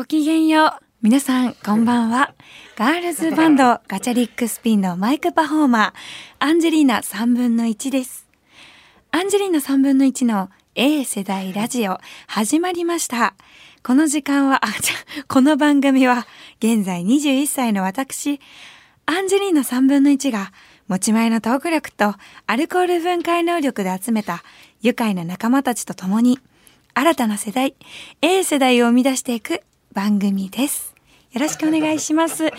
ごきげんよう。皆さん、こんばんは。ガールズバンドガチャリックスピンのマイクパフォーマー、アンジェリーナ3分の1です。アンジェリーナ3分の1の A 世代ラジオ始まりました。この時間は、あ、じゃ、この番組は現在21歳の私、アンジェリーナ3分の1が持ち前のトーク力とアルコール分解能力で集めた愉快な仲間たちと共に新たな世代、A 世代を生み出していく番組です。よろしくお願いします。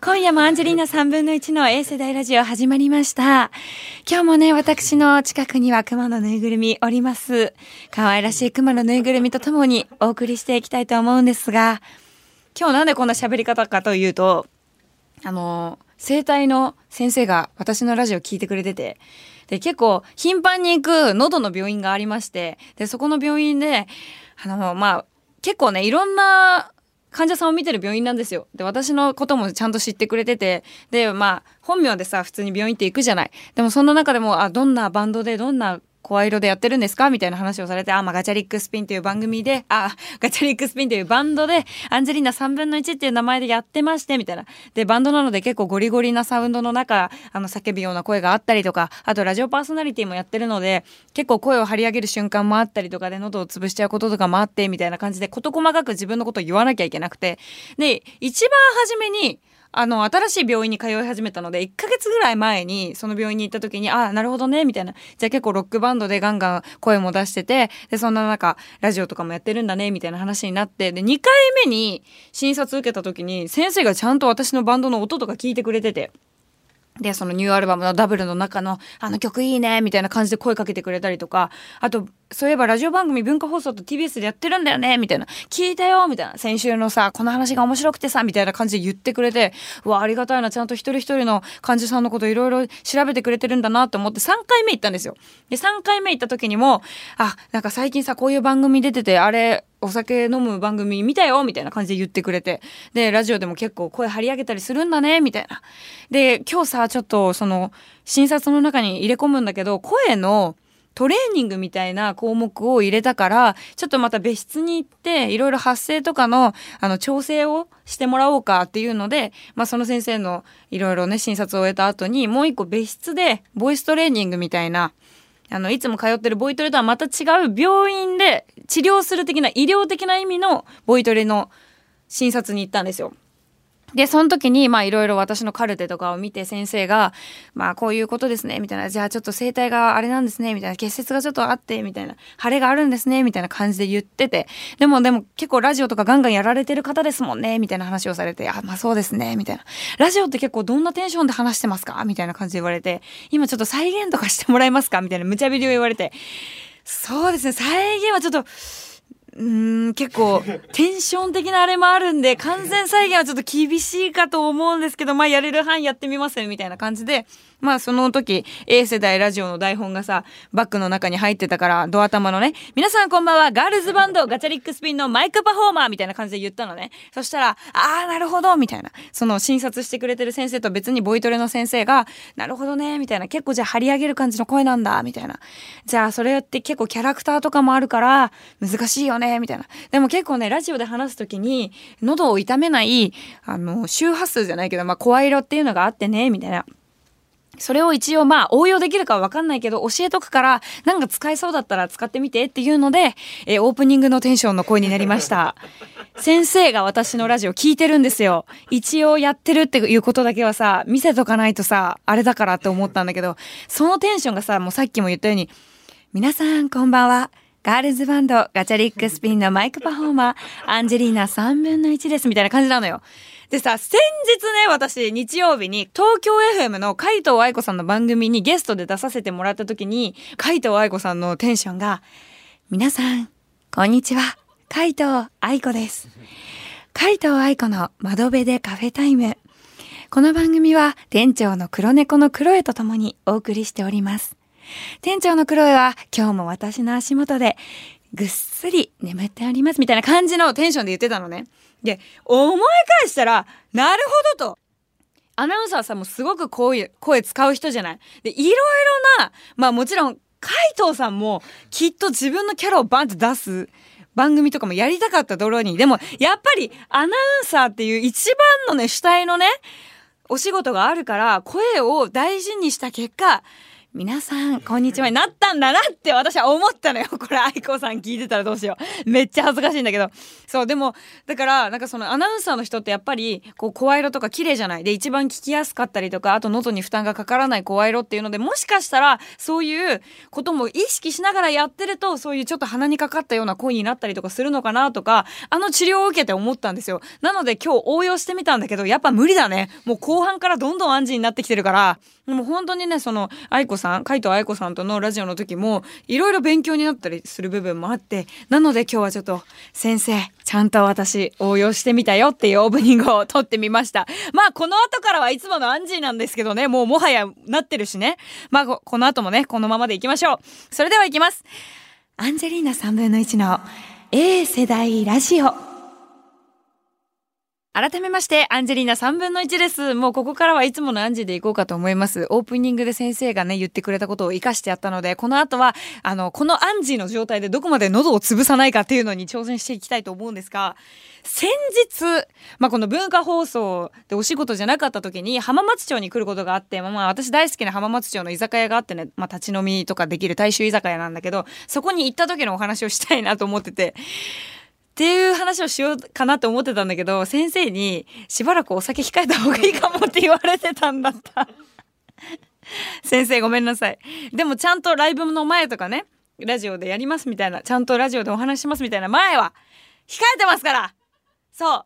今夜もアンジェリーナ3分の1の A 世代ラジオ始まりました。今日もね、私の近くには熊のぬいぐるみおります。可愛らしい熊のぬいぐるみとともにお送りしていきたいと思うんですが、今日なんでこんな喋り方かというと、あの、生体の先生が私のラジオ聞いてくれてて、で、結構頻繁に行く喉の病院がありまして、で、そこの病院で、あの、まあ、結構ね、いろんな患者さんを見てる病院なんですよ。で、私のこともちゃんと知ってくれてて、で、まあ、本名でさ、普通に病院って行くじゃない。でもそんな中でも、あ、どんなバンドで、どんな声色でやってるんですか？みたいな話をされて、あ、まあ、ガチャリックスピンという番組で、あ、ガチャリックスピンというバンドで、アンジェリーナ3分の1っていう名前でやってまして、みたいな。で、バンドなので結構ゴリゴリなサウンドの中、あの、叫ぶような声があったりとか、あとラジオパーソナリティもやってるので、結構声を張り上げる瞬間もあったりとかで、喉を潰しちゃうこととかもあって、みたいな感じで、事細かく自分のことを言わなきゃいけなくて。で、一番初めに、あの、新しい病院に通い始めたので、1ヶ月ぐらい前に、その病院に行った時に、ああ、なるほどね、みたいな。じゃあ結構ロックバンドでガンガン声も出してて、で、そんな中、ラジオとかもやってるんだね、みたいな話になって、で、2回目に診察受けた時に、先生がちゃんと私のバンドの音とか聞いてくれてて、で、そのニューアルバムのダブルの中の、あの曲いいね、みたいな感じで声かけてくれたりとか、あと、そういえばラジオ番組文化放送と TBS でやってるんだよね、みたいな。聞いたよ、みたいな。先週のさ、この話が面白くてさ、みたいな感じで言ってくれて、うわ、ありがたいな、ちゃんと一人一人の患者さんのこといろいろ調べてくれてるんだなと思って3回目行ったんですよ。で、3回目行った時にも、あ、なんか最近さ、こういう番組出てて、あれ、お酒飲む番組見たよみたいな感じで言ってくれて。で、ラジオでも結構声張り上げたりするんだねみたいな。で、今日さ、ちょっとその、診察の中に入れ込むんだけど、声のトレーニングみたいな項目を入れたから、ちょっとまた別室に行って、いろいろ発声とかの、あの、調整をしてもらおうかっていうので、まあ、その先生のいろいろね、診察を終えた後に、もう一個別室で、ボイストレーニングみたいな、あの、いつも通ってるボイトレとはまた違う病院で治療する的な医療的な意味のボイトレの診察に行ったんですよ。で、その時に、まあいろいろ私のカルテとかを見て先生が、まあこういうことですね、みたいな、じゃあちょっと声帯があれなんですね、みたいな、結節がちょっとあって、みたいな、腫れがあるんですね、みたいな感じで言ってて、でもでも結構ラジオとかガンガンやられてる方ですもんね、みたいな話をされて、あ、まあそうですね、みたいな。ラジオって結構どんなテンションで話してますか？みたいな感じで言われて、今ちょっと再現とかしてもらえますか？みたいな無茶ぶりを言われて、そうですね、再現はちょっと、うん、結構、テンション的なあれもあるんで、完全再現はちょっと厳しいかと思うんですけど、まあ、やれる範囲やってみます、みたいな感じで、まあ、その時、A 世代ラジオの台本がさ、バッグの中に入ってたから、ドア玉のね、皆さんこんばんは、ガールズバンドガチャリックスピンのマイクパフォーマーみたいな感じで言ったのね。そしたら、ああ、なるほど、みたいな。その診察してくれてる先生と別にボイトレの先生が、なるほどね、みたいな。結構じゃあ張り上げる感じの声なんだ、みたいな。じゃあそれって結構キャラクターとかもあるから、難しいよね、みたいな。でも結構ね、ラジオで話すときに、喉を痛めない、あの、周波数じゃないけど、まあ、声色っていうのがあってね、みたいな。それを一応まあ応用できるかはわかんないけど教えとくからなんか使えそうだったら使ってみてっていうので、えーオープニングのテンションの声になりました。先生が私のラジオ聞いてるんですよ。一応やってるっていうことだけはさ、見せとかないとさ、あれだからって思ったんだけど、そのテンションがさ、もうさっきも言ったように、皆さんこんばんは。ガールズバンドガチャリックスピンのマイクパフォーマー、アンジェリーナ3分の1ですみたいな感じなのよ。でさ、先日ね、私、日曜日に、東京 FM の海藤愛子さんの番組にゲストで出させてもらった時に、海藤愛子さんのテンションが、皆さん、こんにちは。海藤愛子です。海藤愛子の窓辺でカフェタイム。この番組は店長の黒猫のクロエと共にお送りしております。店長のクロエは今日も私の足元でぐっすり眠っておりますみたいな感じのテンションで言ってたのね。で、思い返したら、なるほどと。アナウンサーさんもすごくこういう声使う人じゃない。で、いろいろな、まあもちろん、海藤さんもきっと自分のキャラをバンって出す番組とかもやりたかったドローに。でも、やっぱりアナウンサーっていう一番のね、主体のね、お仕事があるから、声を大事にした結果、皆さん、こんにちはなったんだなって私は思ったのよ。これ、愛子さん聞いてたらどうしよう。めっちゃ恥ずかしいんだけど。そう、でも、だから、なんかそのアナウンサーの人ってやっぱり、こう、声色とか綺麗じゃない。で、一番聞きやすかったりとか、あと喉に負担がかからない声色っていうので、もしかしたら、そういうことも意識しながらやってると、そういうちょっと鼻にかかったような声になったりとかするのかなとか、あの治療を受けて思ったんですよ。なので今日応用してみたんだけど、やっぱ無理だね。もう後半からどんどん暗示になってきてるから、も本当にね、その、愛子さん、海藤愛子さんとのラジオの時も、いろいろ勉強になったりする部分もあって、なので今日はちょっと、先生、ちゃんと私、応用してみたよっていうオープニングを撮ってみました。まあ、この後からはいつものアンジーなんですけどね、もうもはやなってるしね。まあ、この後もね、このままでいきましょう。それではいきます。アンジェリーナ3分の1の A 世代ラジオ。改めまして、アンジェリーナ3分の1です。もうここからはいつものアンジーでいこうかと思います。オープニングで先生がね、言ってくれたことを活かしてやったので、この後は、あの、このアンジーの状態でどこまで喉を潰さないかっていうのに挑戦していきたいと思うんですが、先日、まあ、この文化放送でお仕事じゃなかった時に浜松町に来ることがあって、まあ、私大好きな浜松町の居酒屋があってね、まあ、立ち飲みとかできる大衆居酒屋なんだけど、そこに行った時のお話をしたいなと思ってて、っていう話をしようかなと思ってたんだけど、先生にしばらくお酒控えた方がいいかもって言われてたんだった。先生ごめんなさい。でもちゃんとライブの前とかね、ラジオでやりますみたいな、ちゃんとラジオでお話しますみたいな前は控えてますからそう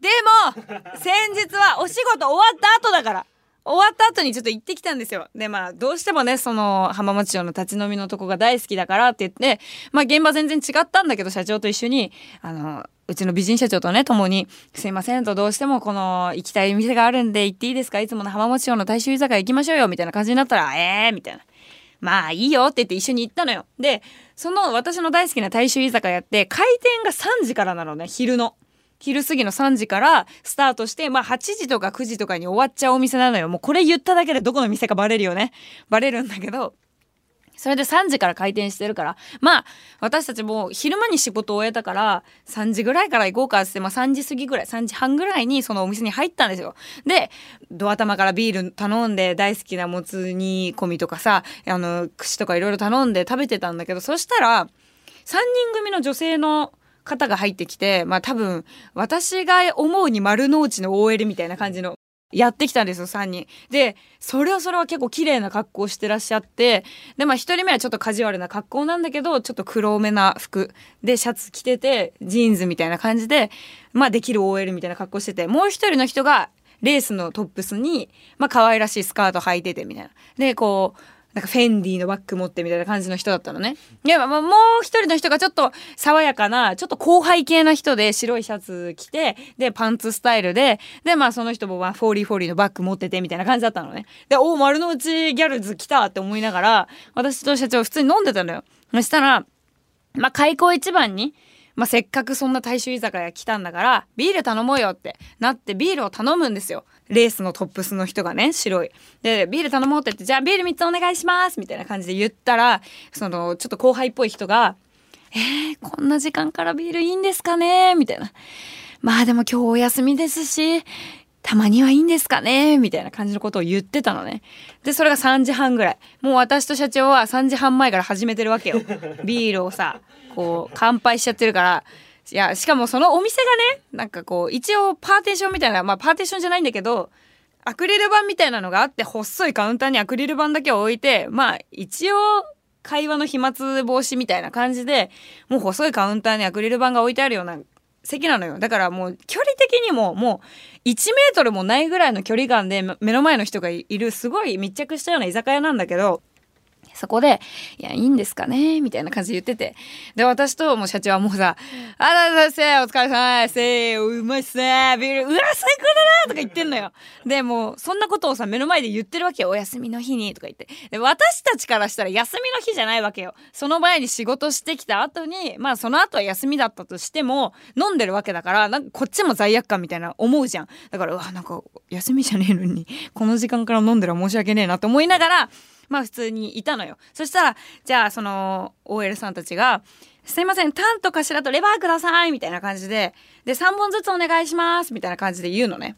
でも先日はお仕事終わった後だから終わった後にちょっと行ってきたんですよ。で、まあ、どうしてもね、その、浜松町の立ち飲みのとこが大好きだからって言って、まあ、現場全然違ったんだけど、社長と一緒に、あの、うちの美人社長とね、共に、すいませんと、どうしてもこの、行きたい店があるんで行っていいですか？いつもの浜松町の大衆居酒屋行きましょうよみたいな感じになったら、ええー、みたいな。まあいいよって言って一緒に行ったのよ。で、その私の大好きな大衆居酒屋って開店が3時からなのね、昼の。昼過ぎの3時からスタートして、まあ8時とか9時とかに終わっちゃうお店なのよ。もうこれ言っただけでどこの店かバレるよね。バレるんだけど、それで3時から開店してるから、まあ、私たちも昼間に仕事を終えたから、3時ぐらいから行こうかってって、まあ3時過ぎぐらい、3時半ぐらいにそのお店に入ったんですよ。で、ドア玉からビール頼んで、大好きなもつ煮込みとかさ、あの、串とかいろいろ頼んで食べてたんだけど、そしたら、3人組の女性の方が入ってきて、まあ多分、私が思うに丸の内の OL みたいな感じのやってきたんですよ、3人。で、それはそれは結構綺麗な格好してらっしゃって、で、まあ1人目はちょっとカジュアルな格好なんだけど、ちょっと黒めな服でシャツ着てて、ジーンズみたいな感じで、まあできる OL みたいな格好してて、もう一人の人がレースのトップスに、まあ可愛らしいスカート履いててみたいな。で、こう、なんかフェンディのバッグ持ってみたいな感じの人だったのね。いや、まあ、もう一人の人がちょっと爽やかな、ちょっと後輩系な人で白いシャツ着て、で、パンツスタイルで、で、まあその人もまあフォーリーフォーリーのバッグ持っててみたいな感じだったのね。で、お丸の内ギャルズ来たって思いながら、私と社長普通に飲んでたのよ。そしたら、まあ開口一番に、まあ、せっかくそんな大衆居酒屋来たんだから、ビール頼もうよってなってビールを頼むんですよ。レースのトップスの人がね、白い。で、ビール頼もうって言って、じゃあビール3つお願いしますみたいな感じで言ったら、その、ちょっと後輩っぽい人が、えー、こんな時間からビールいいんですかね？みたいな。まあでも今日お休みですし、たまにはいいんですかね？みたいな感じのことを言ってたのね。で、それが3時半ぐらい。もう私と社長は3時半前から始めてるわけよ。ビールをさ、こう、乾杯しちゃってるから、いや、しかもそのお店がね、なんかこう、一応パーテーションみたいな、まあパーテーションじゃないんだけど、アクリル板みたいなのがあって、細いカウンターにアクリル板だけを置いて、まあ一応、会話の飛沫防止みたいな感じで、もう細いカウンターにアクリル板が置いてあるような席なのよ。だからもう距離的にももう1メートルもないぐらいの距離感で目の前の人がいるすごい密着したような居酒屋なんだけど、そこで、いや、いいんですかねみたいな感じで言ってて。で、私ともう社長はもうさ、あららせお疲れ様ですせうまいっすねビール、うわ、最高だなとか言ってんのよ。で、もう、そんなことをさ、目の前で言ってるわけよ。お休みの日にとか言って。で、私たちからしたら休みの日じゃないわけよ。その前に仕事してきた後に、まあ、その後は休みだったとしても、飲んでるわけだから、なんかこっちも罪悪感みたいな思うじゃん。だから、うわ、なんか、休みじゃねえのに、この時間から飲んでるら申し訳ねえなと思いながら、まあ普通にいたのよ。そしたら、じゃあその OL さんたちが、すいません、タンと頭とレバーくださいみたいな感じで、で、3本ずつお願いしますみたいな感じで言うのね。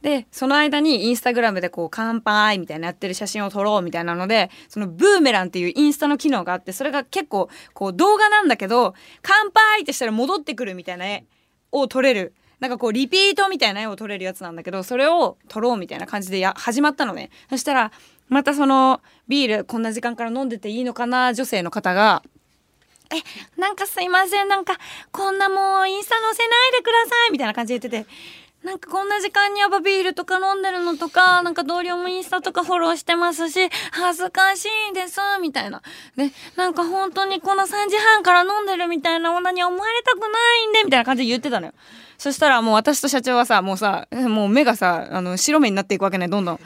で、その間にインスタグラムでこう、乾杯みたいなやってる写真を撮ろうみたいなので、そのブーメランっていうインスタの機能があって、それが結構、こう、動画なんだけど、乾杯ってしたら戻ってくるみたいな絵を撮れる。なんかこう、リピートみたいな絵を撮れるやつなんだけど、それを撮ろうみたいな感じでや、始まったのね。そしたら、またその、ビールこんな時間から飲んでていいのかな女性の方が、え、なんかすいません、なんか、こんなもうインスタ載せないでくださいみたいな感じで言ってて、なんかこんな時間にやっぱビールとか飲んでるのとか、なんか同僚もインスタとかフォローしてますし、恥ずかしいです、みたいな。で、なんか本当にこの3時半から飲んでるみたいな女に思われたくないんで、みたいな感じで言ってたのよ。そしたらもう私と社長はさ、もうさ、もう目がさ、あの、白目になっていくわけね、どんどん。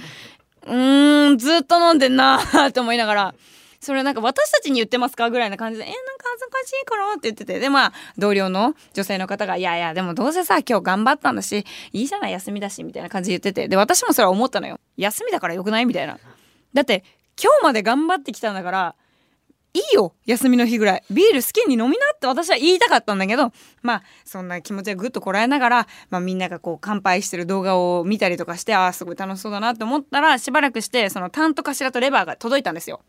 うーん、ずっと飲んでんなーって思いながら。それなんか私たちに言ってますかぐらいな感じで、え、なんか恥ずかしいからって言ってて、で、まあ、同僚の女性の方が、いやいや、でもどうせさ、今日頑張ったんだし、いいじゃない、休みだし、みたいな感じで言ってて、で、私もそれは思ったのよ。休みだからよくない？みたいな。だって、今日まで頑張ってきたんだから、いいよ休みの日ぐらいビール好きに飲みなって私は言いたかったんだけどまあそんな気持ちがぐっとこらえながら、まあ、みんながこう乾杯してる動画を見たりとかしてああすごい楽しそうだなって思ったらしばらくしてそのタンと頭とレバーが届いたんですよ。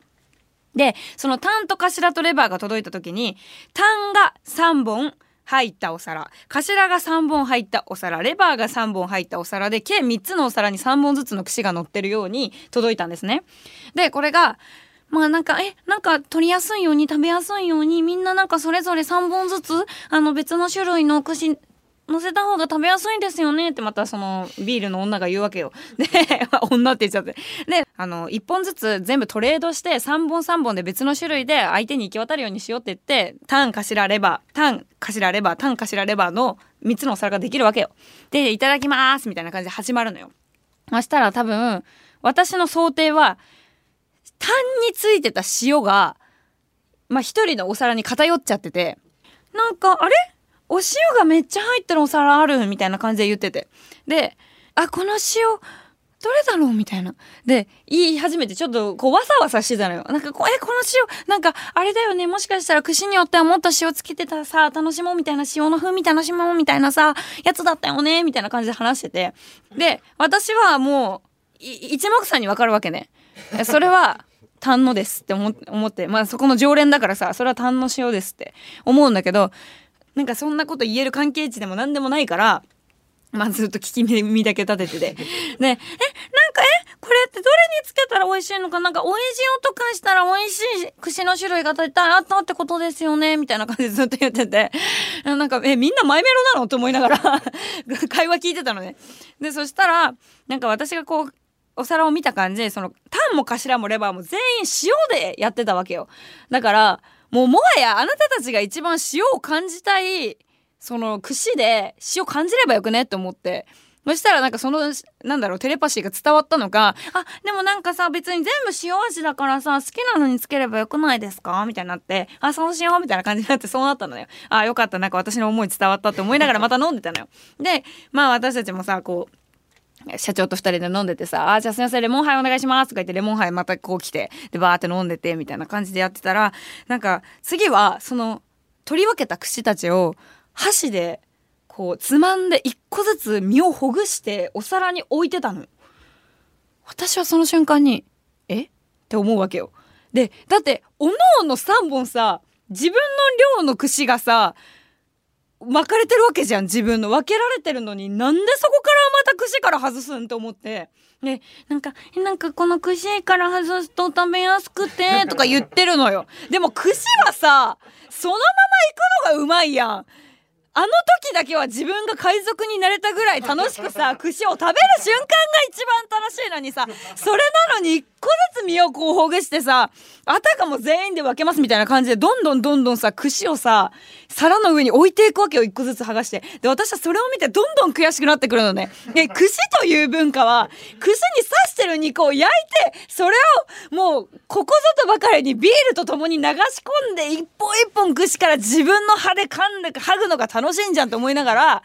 で、そのタンと頭とレバーが届いた時に、タンが3本入ったお皿、頭が3本入ったお皿、レバーが3本入ったお皿で、計3つのお皿に3本ずつの串が乗ってるように届いたんですね。で、これが、まあなんか、え、なんか取りやすいように食べやすいようにみんななんかそれぞれ3本ずつ、あの別の種類の串乗せた方が食べやすいんですよねってまたそのビールの女が言うわけよ。で、女って言っちゃって。で、あの、1本ずつ全部トレードして3本3本で別の種類で相手に行き渡るようにしようって言って、タン、頭、レバー、タン、頭、レバー、タン、頭、レバーの3つのお皿ができるわけよ。で、いただきますみたいな感じで始まるのよ。そしたら多分、私の想定は、タンについてた塩が、まあ、一人のお皿に偏っちゃってて、なんか、あれ？お塩がめっちゃ入ってるお皿あるみたいな感じで言ってて。で、あ、この塩、どれだろうみたいな。で、言い始めてちょっとこうわさわさしてたのよ。なんかこう、え、この塩、なんかあれだよね？もしかしたら串によってはもっと塩つけてたさ、楽しもうみたいな塩の風味楽しもうみたいなさ、やつだったよね？みたいな感じで話してて。で、私はもう、一目散にわかるわけね。それは、丹野ですって思って、まあそこの常連だからさ、それは丹野塩ですって思うんだけど、なんかそんなこと言える関係値でも何でもないから、まあずっと聞き耳だけ立ててて。で、え、なんかえ、これってどれにつけたら美味しいのか？なんか美味しい音かしたら美味しい串の種類が大体あったってことですよね？みたいな感じでずっと言ってて。なんか、え、みんなマイメロなの？と思いながら 会話聞いてたのね。で、そしたら、なんか私がこう、お皿を見た感じ、その、タンも頭もレバーも全員塩でやってたわけよ。だから、もうもはやあなたたちが一番塩を感じたい、その串で塩感じればよくねって思って。そしたらなんかその、なんだろう、テレパシーが伝わったのか、あ、でもなんかさ、別に全部塩味だからさ、好きなのにつければよくないですかみたいになって、あ、そうしようみたいな感じになってそうなったのよ。あ、よかった、なんか私の思い伝わったって思いながらまた飲んでたのよ。で、まあ私たちもさ、こう、社長と二人で飲んでてさ、あ、じゃあすいません、レモンハイお願いしますとか言って、レモンハイまたこう来て、で、バーって飲んでて、みたいな感じでやってたら、なんか、次は、その、取り分けた串たちを、箸で、こう、つまんで一個ずつ身をほぐして、お皿に置いてたの。私はその瞬間に、え？って思うわけよ。で、だって、おのおの3本さ、自分の量の串がさ、巻かれてるわけじゃん自分の。分けられてるのになんでそこからまた串から外すんと思って。でなんかなんかこの串から外すと食べやすくてとか言ってるのよ。でも串はさそのまま行くのがうまいやん。あの時だけは自分が海賊になれたぐらい楽しくさ 串を食べる瞬間が一番楽しいのにさそれなのに一個ずつ身をこうほぐしてさあたかも全員で分けますみたいな感じでどんどんどんどんさ串をさ皿の上に置いていくわけよ一個ずつ剥がして。で私はそれを見てどんどん悔しくなってくるのね。で串という文化は串に刺してる肉を焼いてそれをもうここぞとばかりにビールとともに流し込んで一本一本串から自分の歯で噛んで剥ぐのが楽しいんじゃんと思いながら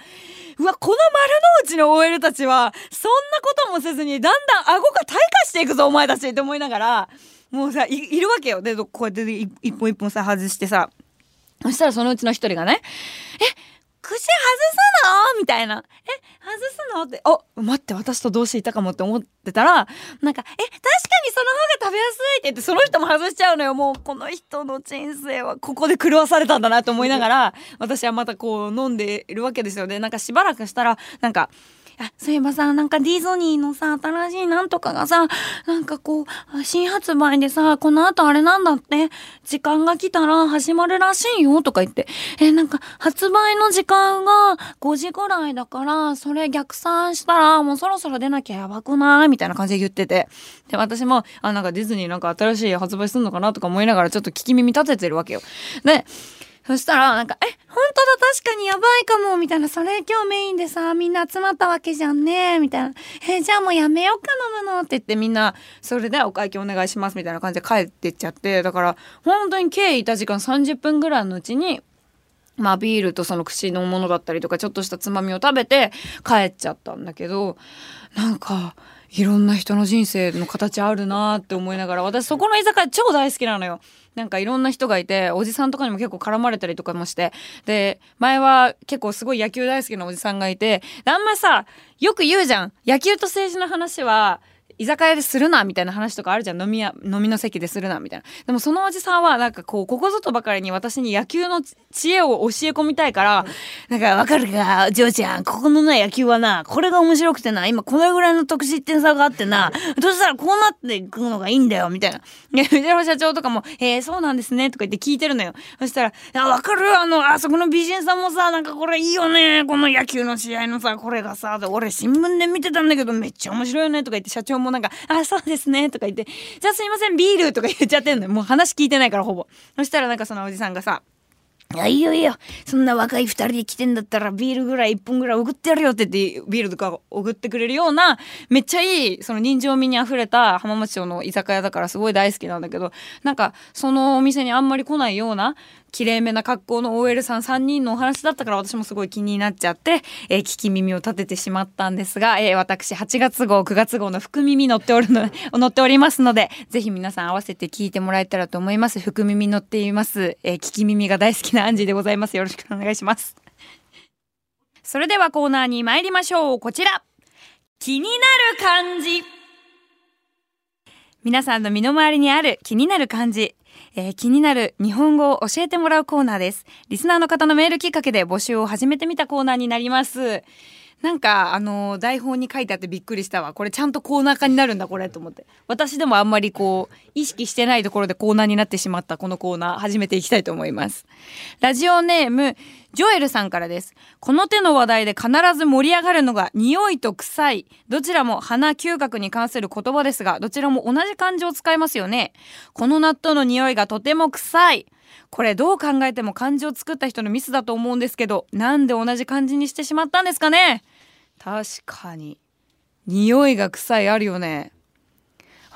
うわ、この丸の内の OL たちは、そんなこともせずに、だんだん顎が退化していくぞ、お前たちって思いながら、もうさ、いいるわけよ。で、こうやって一本一本さ、外してさ、そしたらそのうちの一人がね、え、口外すの？みたいな。え、外すの？って、あ、待って、私と同士いたかもって思ってたら、なんか、え、確かにその方が食べやすいって言って、その人も外しちゃうのよ。もう、この人の人生はここで狂わされたんだなと思いながら、私はまたこう飲んでいるわけですよね。なんかしばらくしたら、なんか、そういえばさ、なんかディズニーのさ、新しいなんとかがさ、なんかこう、新発売でさ、この後あれなんだって、時間が来たら始まるらしいよとか言って、え、なんか発売の時間が5時ぐらいだから、それ逆算したらもうそろそろ出なきゃやばくない？みたいな感じで言ってて。で、私も、あ、なんかディズニーなんか新しい発売するのかな？とか思いながらちょっと聞き耳立ててるわけよ。で、そしたら、なんか、え、本当だ、確かにやばいかも、みたいな、それ今日メインでさ、みんな集まったわけじゃんね、みたいな。え、じゃあもうやめようか飲むのって言ってみんな、それでお会計お願いします、みたいな感じで帰ってっちゃって、だから、本当に計いた時間30分ぐらいのうちに、まあビールとその口のものだったりとかちょっとしたつまみを食べて帰っちゃったんだけどなんかいろんな人の人生の形あるなって思いながら私そこの居酒屋超大好きなのよ。なんかいろんな人がいておじさんとかにも結構絡まれたりとかもしてで前は結構すごい野球大好きなおじさんがいてあんまさよく言うじゃん野球と政治の話は居酒屋でするなみたいな話とかあるじゃん。飲み屋飲みの席でするなみたいな。でもそのおじさんはなんかこうここぞとばかりに私に野球の知恵を教え込みたいからなんかわかるかジョーちゃんここのな野球はなこれが面白くてな今これぐらいの得失点差があってなそしたらこうなっていくのがいいんだよみたいな。藤原社長とかも「えー、そうなんですね」とか言って聞いてるのよ。そしたら「わかるあのあそこの美人さんもさなんかこれいいよねこの野球の試合のさこれがさ俺新聞で見てたんだけどめっちゃ面白いよね」とか言って社長ももなんか、あ、そうですね、とか言って、じゃあすいません、ビールとか言っちゃってんの。もう話聞いてないから、ほぼ。そしたらなんかそのおじさんがさ、いや、いいよいいよ。そんな若い二人で来てんだったらビールぐらい一本ぐらい送ってやるよって言って、ビールとか送ってくれるような、めっちゃいい、その人情味に溢れた浜松町の居酒屋だからすごい大好きなんだけど、なんか、そのお店にあんまり来ないような、綺麗めな格好の OL さん3人のお話だったから私もすごい気になっちゃって、えー、聞き耳を立ててしまったんですが、えー、私8月号9月号の福耳乗っておるの 乗っておりますのでぜひ皆さん合わせて聞いてもらえたらと思います。福耳乗っています、えー、聞き耳が大好きなアンジーでございます。よろしくお願いします。それではコーナーに参りましょう。こちら。気になる漢字。皆さんの身の回りにある気になる漢字。えー、気になる日本語を教えてもらうコーナーです。リスナーの方のメールきっかけで募集を始めてみたコーナーになります。なんか、あの、台本に書いてあってびっくりしたわ。これちゃんとコーナー化になるんだ、これ、と思って。私でもあんまりこう、意識してないところでコーナーになってしまったこのコーナー、始めていきたいと思います。ラジオネーム、ジョエルさんからです。この手の話題で必ず盛り上がるのが、匂いと臭い。どちらも鼻嗅覚に関する言葉ですが、どちらも同じ漢字を使いますよね。この納豆の匂いがとても臭い。これどう考えても漢字を作った人のミスだと思うんですけど、なんで同じ漢字にしてしまったんですかね？確かに。匂いが臭いあるよね。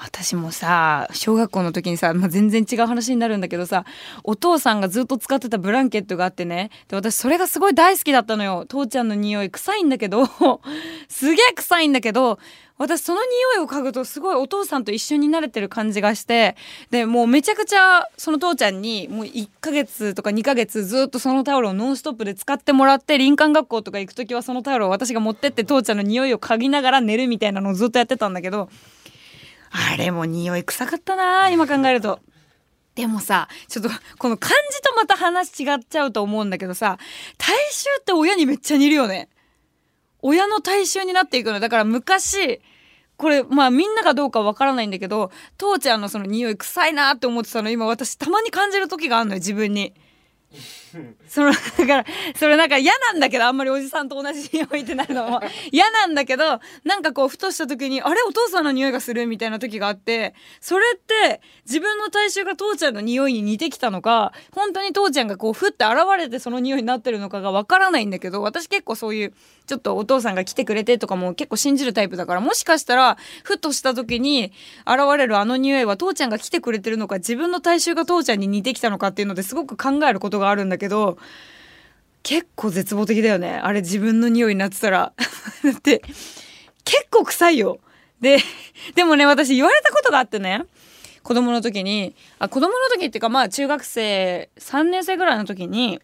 私もさ小学校の時にさ、まあ、全然違う話になるんだけどさお父さんがずっと使ってたブランケットがあってね。で私それがすごい大好きだったのよ。父ちゃんの匂い臭いんだけど。すげえ臭いんだけど。私その匂いを嗅ぐとすごいお父さんと一緒に慣れてる感じがして。でもうめちゃくちゃその父ちゃんにもう1ヶ月とか2ヶ月ずっとそのタオルをノンストップで使ってもらって林間学校とか行く時はそのタオルを私が持ってって父ちゃんの匂いを嗅ぎながら寝るみたいなのをずっとやってたんだけど。あれも匂い臭かったな今考えると。でもさ、ちょっとこの漢字とまた話違っちゃうと思うんだけどさ、大衆って親にめっちゃ似るよね。親の大衆になっていくの。だから昔、これまあみんながどうかわからないんだけど、父ちゃんのその匂い臭いなって思ってたの今私たまに感じる時があるのよ、自分に。そのだからそれなんか嫌なんだけどあんまりおじさんと同じ匂いってなるのも。嫌なんだけどなんかこうふとした時にあれお父さんの匂いがするみたいな時があってそれって自分の体臭が父ちゃんの匂いに似てきたのか本当に父ちゃんがこうふって現れてその匂いになってるのかがわからないんだけど私結構そういうちょっとお父さんが来てくれてとかも結構信じるタイプだからもしかしたらふとした時に現れるあの匂いは父ちゃんが来てくれてるのか自分の体臭が父ちゃんに似てきたのかっていうのですごく考えることがあるんだけどけど結構絶望的だよね。あれ自分の匂いになってたら。だって結構臭いよ。ででもね私言われたことがあってね。子供の時に。あ子供の時っていうかまあ中学生3年生ぐらいの時に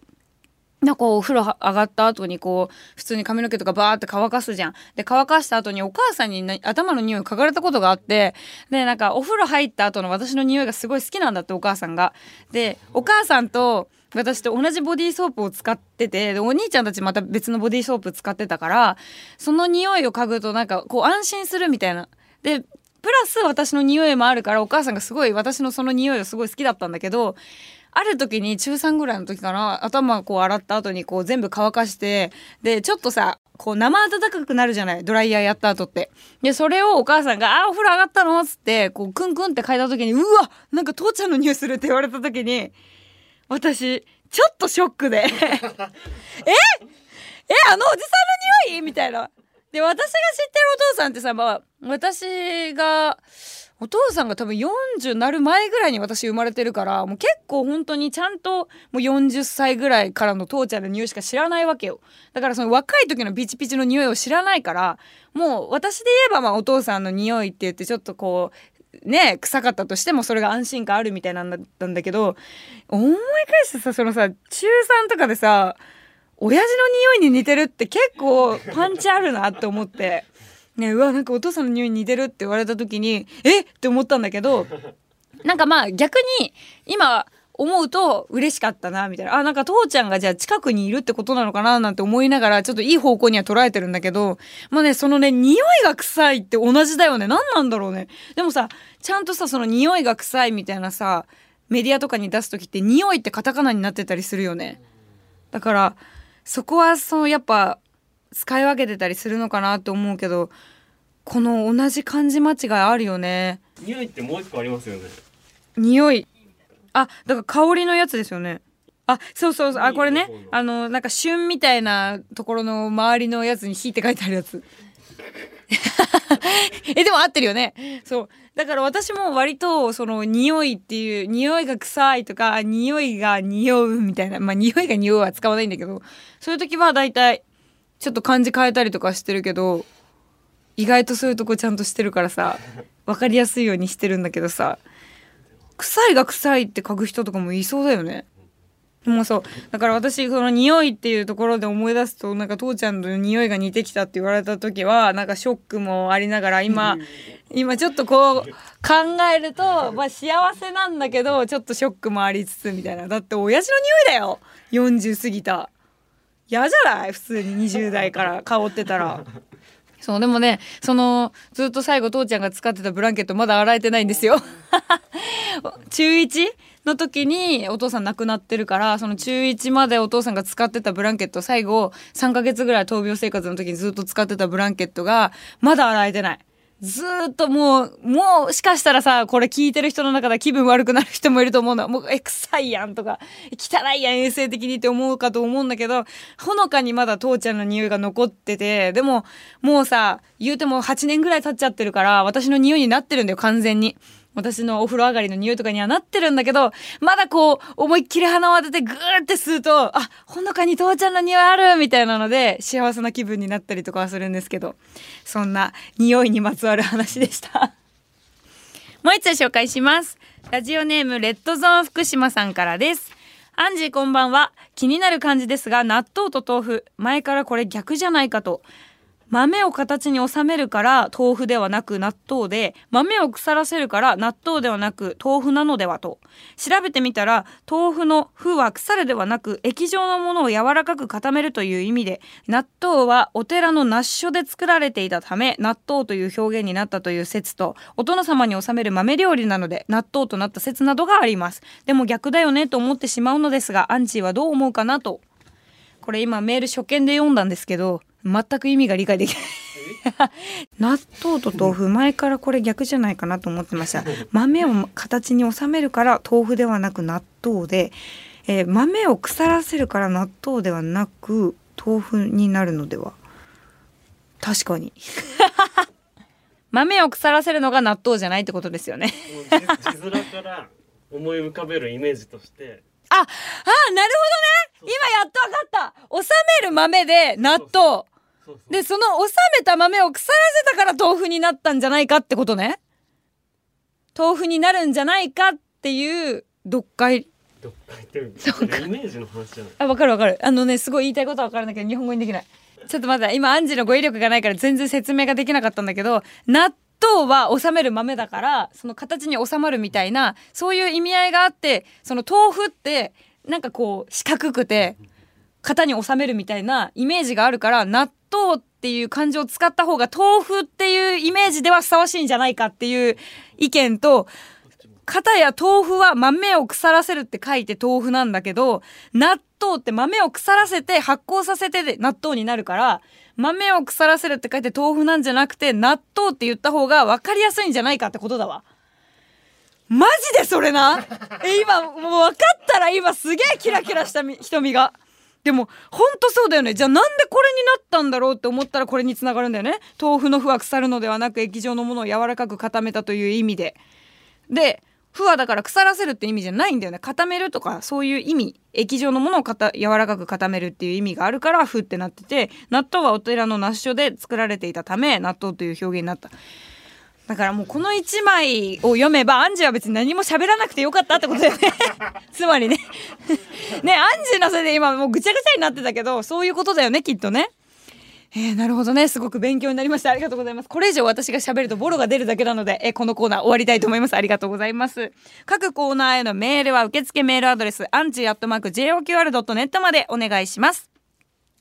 なんかお風呂上がった後にこう普通に髪の毛とかバーって乾かすじゃん。で乾かした後にお母さんに頭の匂い嗅がれたことがあって。でなんかお風呂入った後の私の匂いがすごい好きなんだってお母さんが。でお母さんと私と同じボディーソープを使っててお兄ちゃんたちまた別のボディーソープ使ってたからその匂いを嗅ぐとなんかこう安心するみたいな。でプラス私の匂いもあるからお母さんがすごい私のその匂いがすごい好きだったんだけどある時に中3ぐらいの時かな頭こう洗った後にこう全部乾かしてでちょっとさこう生温かくなるじゃないドライヤーやった後ってでそれをお母さんが「あお風呂上がったの?」っつってこうクンクンって嗅いだ時に「うわなんか父ちゃんの匂いする」って言われた時に私ちょっとショックで。え？えあのおじさんの匂い？みたいな。で私が知ってるお父さんってさまあ私がお父さんが多分40なる前ぐらいに私生まれてるからもう結構本当にちゃんともう40歳ぐらいからの父ちゃんの匂いしか知らないわけよ。だからその若い時のピチピチの匂いを知らないからもう私で言えばまあお父さんの匂いって言ってちょっとこうね臭かったとしてもそれが安心感あるみたいなんだったんだけど思い返してさそのさ中3とかでさ親父の匂いに似てるって結構パンチあるなって思って。ねうわなんかお父さんの匂いに似てるって言われた時にえって思ったんだけどなんかまあ逆に今思うと嬉しかったなみたいな。あなんか父ちゃんがじゃあ近くにいるってことなのかななんて思いながらちょっといい方向には捉えてるんだけどまあねそのね匂いが臭いって同じだよね。何なんだろうね。でもさちゃんとさその匂いが臭いみたいなさメディアとかに出す時って匂いってカタカナになってたりするよね。だからそこはそのやっぱ使い分けてたりするのかなって思うけどこの同じ漢字間違いあるよね。匂いってもう一個ありますよね。匂いあだから香りのやつですよね。あそうそうそう。あこれね。あのなんか旬みたいなところの周りのやつに「火」って書いてあるやつ。えでも合ってるよね。そう。だから私も割とその匂いっていう匂いが臭いとか匂いが匂うみたいな。まあ匂いが匂うは使わないんだけどそういう時は大体ちょっと漢字変えたりとかしてるけど意外とそういうとこちゃんとしてるからさ分かりやすいようにしてるんだけどさ臭いが臭いって書く人とかもいそうだよね。もうそう。だから私その匂いっていうところで思い出すとなんか父ちゃんの匂いが似てきたって言われた時はなんかショックもありながら今今ちょっとこう考えるとまあ幸せなんだけどちょっとショックもありつつみたいな。だって親父の匂いだよ。40過ぎた。嫌じゃない？普通に20代から香ってたら。そうでもねそのずっと最後父ちゃんが使ってたブランケットまだ洗えてないんですよ。中1の時にお父さん亡くなってるからその中1までお父さんが使ってたブランケット最後3ヶ月ぐらい闘病生活の時にずっと使ってたブランケットがまだ洗えてない。ずっともう、もう、しかしたらさ、これ聞いてる人の中で気分悪くなる人もいると思うの。もう、え、臭いやんとか、汚いやん、衛生的にって思うかと思うんだけど、ほのかにまだ父ちゃんの匂いが残ってて、でも、もうさ、言うても8年ぐらい経っちゃってるから、私の匂いになってるんだよ、完全に。私のお風呂上がりの匂いとかにはなってるんだけど、まだこう、思いっきり鼻を当ててグーって吸うと、あ、ほのかに父ちゃんの匂いあるみたいなので、幸せな気分になったりとかはするんですけど、そんな匂いにまつわる話でした。もう一つ紹介します。ラジオネーム、レッドゾーン福島さんからです。アンジーこんばんは。気になる感じですが、納豆と豆腐、前からこれ逆じゃないかと。豆を形に収めるから豆腐ではなく納豆で豆を腐らせるから納豆ではなく豆腐なのではと。調べてみたら豆腐の腐は腐るではなく液状のものを柔らかく固めるという意味で納豆はお寺の納書で作られていたため納豆という表現になったという説とお殿様に収める豆料理なので納豆となった説などがあります。でも逆だよねと思ってしまうのですがアンチーはどう思うかなとこれ今メール初見で読んだんですけど全く意味が理解できない。納豆と豆腐前からこれ逆じゃないかなと思ってました。豆を形に収めるから豆腐ではなく納豆で、えー、豆を腐らせるから納豆ではなく豆腐になるのでは？確かに。豆を腐らせるのが納豆じゃないってことですよね。字面から思い浮かべるイメージとしてああなるほどね。今やっと分かった。収める豆で納豆。でその収めた豆を腐らせたから豆腐になったんじゃないかってことね。豆腐になるんじゃないかっていう読解。どっか行ってるそれイメージの話じゃない。あわかるわかる。あのねすごい言いたいことはわかるんだけど日本語にできない。ちょっと待って今アンジの語彙力がないから全然説明ができなかったんだけど納豆は収める豆だからその形に収まるみたいなそういう意味合いがあってその豆腐ってなんかこう四角くて型に収めるみたいなイメージがあるから納豆っていう漢字を使った方が豆腐っていうイメージではふさわしいんじゃないかっていう意見と片や豆腐は豆を腐らせるって書いて豆腐なんだけど納豆って豆を腐らせて発酵させてで納豆になるから豆を腐らせるって書いて豆腐なんじゃなくて納豆って言った方が分かりやすいんじゃないかってことだわ。マジでそれな？え今もう分かったら今すげえキラキラした瞳が。でもほんとそうだよねじゃあなんでこれになったんだろうって思ったらこれにつながるんだよね豆腐の麩は腐るのではなく液状のものを柔らかく固めたという意味でで麩はだから腐らせるって意味じゃないんだよね。固めるとかそういう意味。液状のものをかた柔らかく固めるっていう意味があるから麩ってなってて納豆はお寺の納所で作られていたため納豆という表現になった。だからもうこの1枚を読めばアンジーは別に何も喋らなくてよかったってことだよね。つまりね。ねアンジーのせいで今もうぐちゃぐちゃになってたけどそういうことだよねきっとね。えー、なるほどね。すごく勉強になりました。ありがとうございます。これ以上私が喋るとボロが出るだけなので、えー、このコーナー終わりたいと思います。ありがとうございます。各コーナーへのメールは受付メールアドレスアンチーアットマーク JOQR.net までお願いします。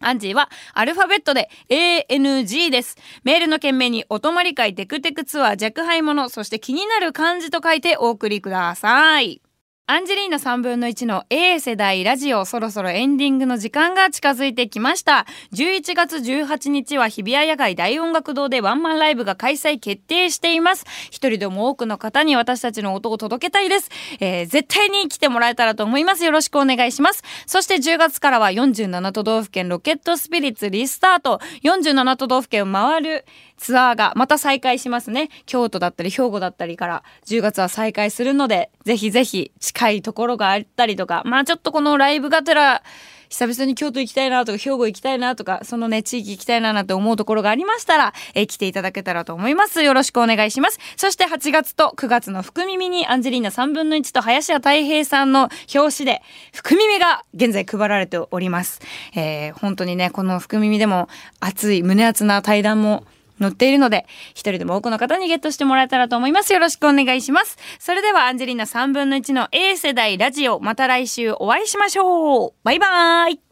アンジーはアルファベットで ANG です。メールの件名にお泊まり会テクテクツアー弱敗者、そして気になる漢字と書いてお送りください。アンジェリーナ3分の1の A 世代ラジオそろそろエンディングの時間が近づいてきました。11月18日は日比谷野外大音楽堂でワンマンライブが開催決定しています。一人でも多くの方に私たちの音を届けたいです。えー、絶対に来てもらえたらと思います。よろしくお願いします。そして10月からは47都道府県ロケットスピリッツリスタート。47都道府県を回るツアーがまた再開しますね。京都だったり兵庫だったりから。10月は再開するので、ぜひぜひ近いところがあったりとか、まあちょっとこのライブがてら、久々に京都行きたいなとか兵庫行きたいなとかそのね地域行きたいななんて思うところがありましたら、えー来ていただけたらと思います。よろしくお願いします。そして8月と9月の福耳にアンジェリーナ3分の1と林家たい平さんの表紙で福耳が現在配られております、えー本当にねこの福耳でも熱い胸熱な対談も載っているので、一人でも多くの方にゲットしてもらえたらと思います。よろしくお願いします。それでは、アンジェリーナ3分の1の A 世代ラジオ、また来週お会いしましょうバイバーイ